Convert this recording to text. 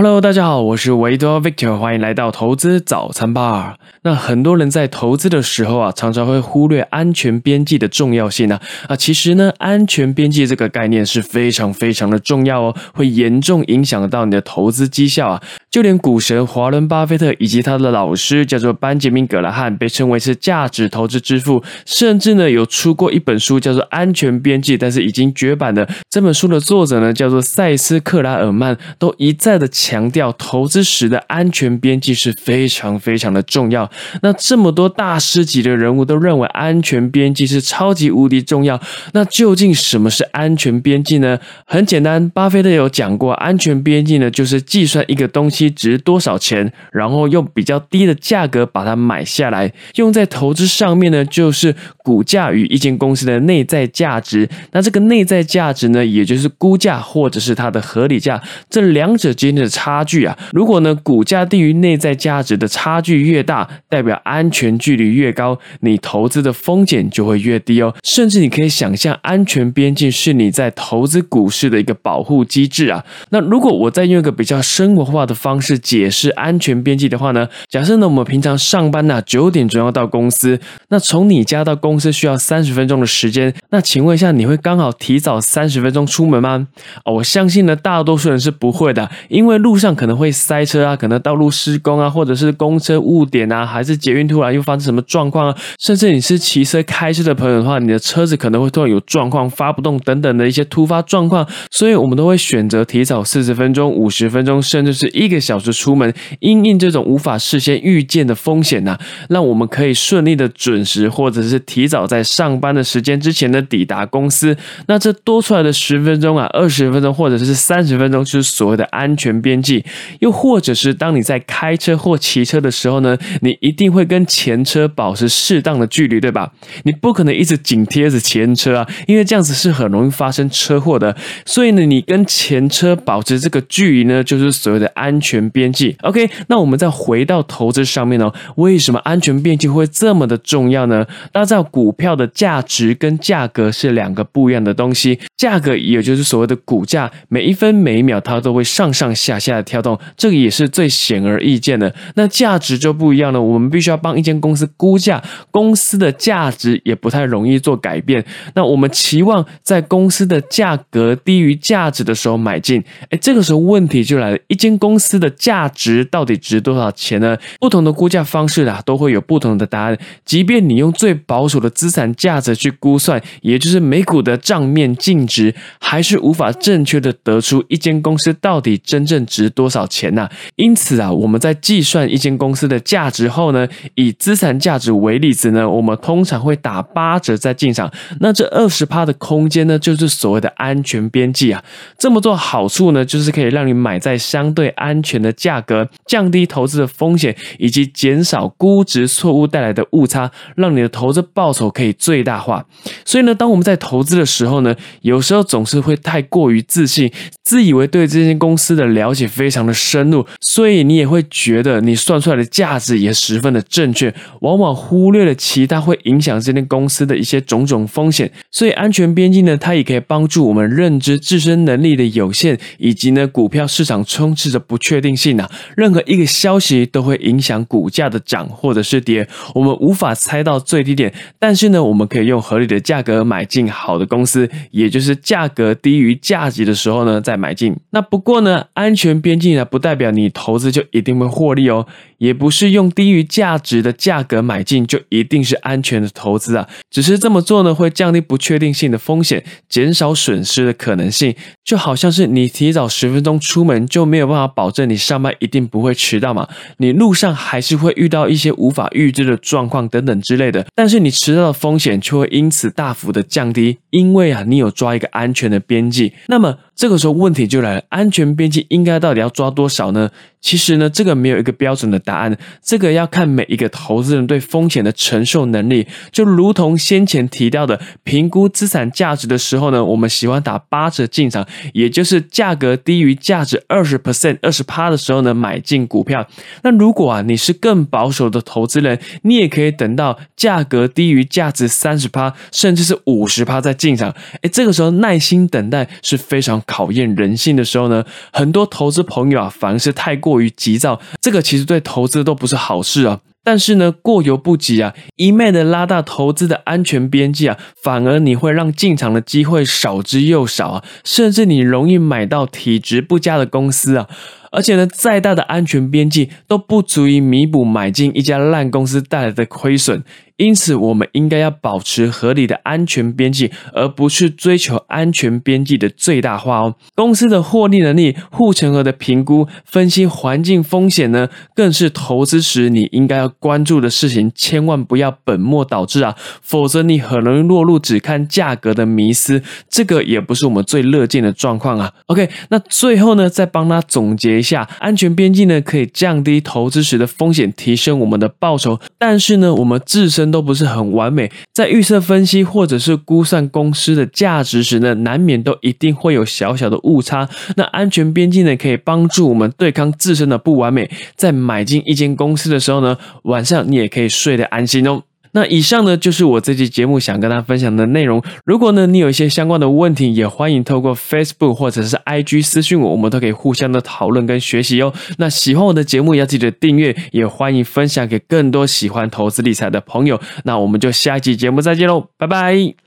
Hello，大家好，我是维多 Victor，欢迎来到投资早餐吧。那很多人在投资的时候啊，常常会忽略安全边际的重要性呢。啊，其实呢，安全边际这个概念是非常非常的重要哦，会严重影响到你的投资绩效啊。就连股神华伦巴菲特以及他的老师叫做班杰明格拉汉，被称为是价值投资之父，甚至呢有出过一本书叫做《安全边际》，但是已经绝版的这本书的作者呢叫做塞斯克拉尔曼，都一再的。强调投资时的安全边际是非常非常的重要。那这么多大师级的人物都认为安全边际是超级无敌重要。那究竟什么是安全边际呢？很简单，巴菲特有讲过，安全边际呢就是计算一个东西值多少钱，然后用比较低的价格把它买下来。用在投资上面呢，就是股价与一间公司的内在价值。那这个内在价值呢，也就是估价或者是它的合理价，这两者之间的。差距啊，如果呢股价低于内在价值的差距越大，代表安全距离越高，你投资的风险就会越低哦。甚至你可以想象，安全边境是你在投资股市的一个保护机制啊。那如果我再用一个比较生活化的方方式解释安全边际的话呢？假设呢我们平常上班呢九点钟要到公司，那从你家到公司需要三十分钟的时间，那请问一下，你会刚好提早三十分钟出门吗？哦，我相信呢大多数人是不会的，因为路。路上可能会塞车啊，可能道路施工啊，或者是公车误点啊，还是捷运突然又发生什么状况啊？甚至你是骑车开车的朋友的话，你的车子可能会突然有状况，发不动等等的一些突发状况，所以我们都会选择提早四十分钟、五十分钟，甚至是一个小时出门，因应这种无法事先预见的风险呐，让我们可以顺利的准时，或者是提早在上班的时间之前的抵达公司。那这多出来的十分钟啊、二十分钟或者是三十分钟，就是所谓的安全边际。又或者是当你在开车或骑车的时候呢，你一定会跟前车保持适当的距离，对吧？你不可能一直紧贴着前车啊，因为这样子是很容易发生车祸的。所以呢，你跟前车保持这个距离呢，就是所谓的安全边际。OK，那我们再回到投资上面呢，为什么安全边际会这么的重要呢？大家知道股票的价值跟价格是两个不一样的东西，价格也就是所谓的股价，每一分每一秒它都会上上下下。的跳动，这个也是最显而易见的。那价值就不一样了，我们必须要帮一间公司估价，公司的价值也不太容易做改变。那我们期望在公司的价格低于价值的时候买进，哎，这个时候问题就来了，一间公司的价值到底值多少钱呢？不同的估价方式啊，都会有不同的答案。即便你用最保守的资产价值去估算，也就是每股的账面净值，还是无法正确的得出一间公司到底真正值。多少钱呢？因此啊，我们在计算一间公司的价值后呢，以资产价值为例子呢，我们通常会打八折再进场。那这二十趴的空间呢，就是所谓的安全边际啊。这么做好处呢，就是可以让你买在相对安全的价格，降低投资的风险，以及减少估值错误带来的误差，让你的投资报酬可以最大化。所以呢，当我们在投资的时候呢，有时候总是会太过于自信，自以为对这间公司的了解。非常的深入，所以你也会觉得你算出来的价值也十分的正确，往往忽略了其他会影响这间公司的一些种种风险。所以安全边际呢，它也可以帮助我们认知自身能力的有限，以及呢股票市场充斥着不确定性啊，任何一个消息都会影响股价的涨或者是跌，我们无法猜到最低点，但是呢，我们可以用合理的价格买进好的公司，也就是价格低于价值的时候呢再买进。那不过呢，安全。边际呢，不代表你投资就一定会获利哦，也不是用低于价值的价格买进就一定是安全的投资啊。只是这么做呢，会降低不确定性的风险，减少损失的可能性。就好像是你提早十分钟出门，就没有办法保证你上班一定不会迟到嘛。你路上还是会遇到一些无法预知的状况等等之类的，但是你迟到的风险却会因此大幅的降低，因为啊，你有抓一个安全的边际。那么这个时候问题就来了，安全边际应该到底要抓多少呢？其实呢，这个没有一个标准的答案，这个要看每一个投资人对风险的承受能力。就如同先前提到的，评估资产价值的时候呢，我们喜欢打八折进场，也就是价格低于价值二十 percent、二十趴的时候呢，买进股票。那如果啊，你是更保守的投资人，你也可以等到价格低于价值三十趴，甚至是五十趴再进场。哎，这个时候耐心等待是非常考验人性的时候呢，很多投资朋友啊，反而是太过于急躁，这个其实对投资都不是好事啊。但是呢，过犹不及啊，一昧的拉大投资的安全边际啊，反而你会让进场的机会少之又少啊，甚至你容易买到体质不佳的公司啊。而且呢，再大的安全边际都不足以弥补买进一家烂公司带来的亏损。因此，我们应该要保持合理的安全边际，而不是追求安全边际的最大化哦。公司的获利能力、护城河的评估、分析环境风险呢，更是投资时你应该要关注的事情。千万不要本末倒置啊，否则你很容易落入只看价格的迷思。这个也不是我们最乐见的状况啊。OK，那最后呢，再帮他总结一下，安全边际呢，可以降低投资时的风险，提升我们的报酬。但是呢，我们自身都不是很完美，在预测分析或者是估算公司的价值时呢，难免都一定会有小小的误差。那安全边际呢，可以帮助我们对抗自身的不完美，在买进一间公司的时候呢，晚上你也可以睡得安心哦。那以上呢就是我这期节目想跟大家分享的内容。如果呢你有一些相关的问题，也欢迎透过 Facebook 或者是 IG 私讯我，我们都可以互相的讨论跟学习哦。那喜欢我的节目要记得订阅，也欢迎分享给更多喜欢投资理财的朋友。那我们就下期节目再见喽，拜拜。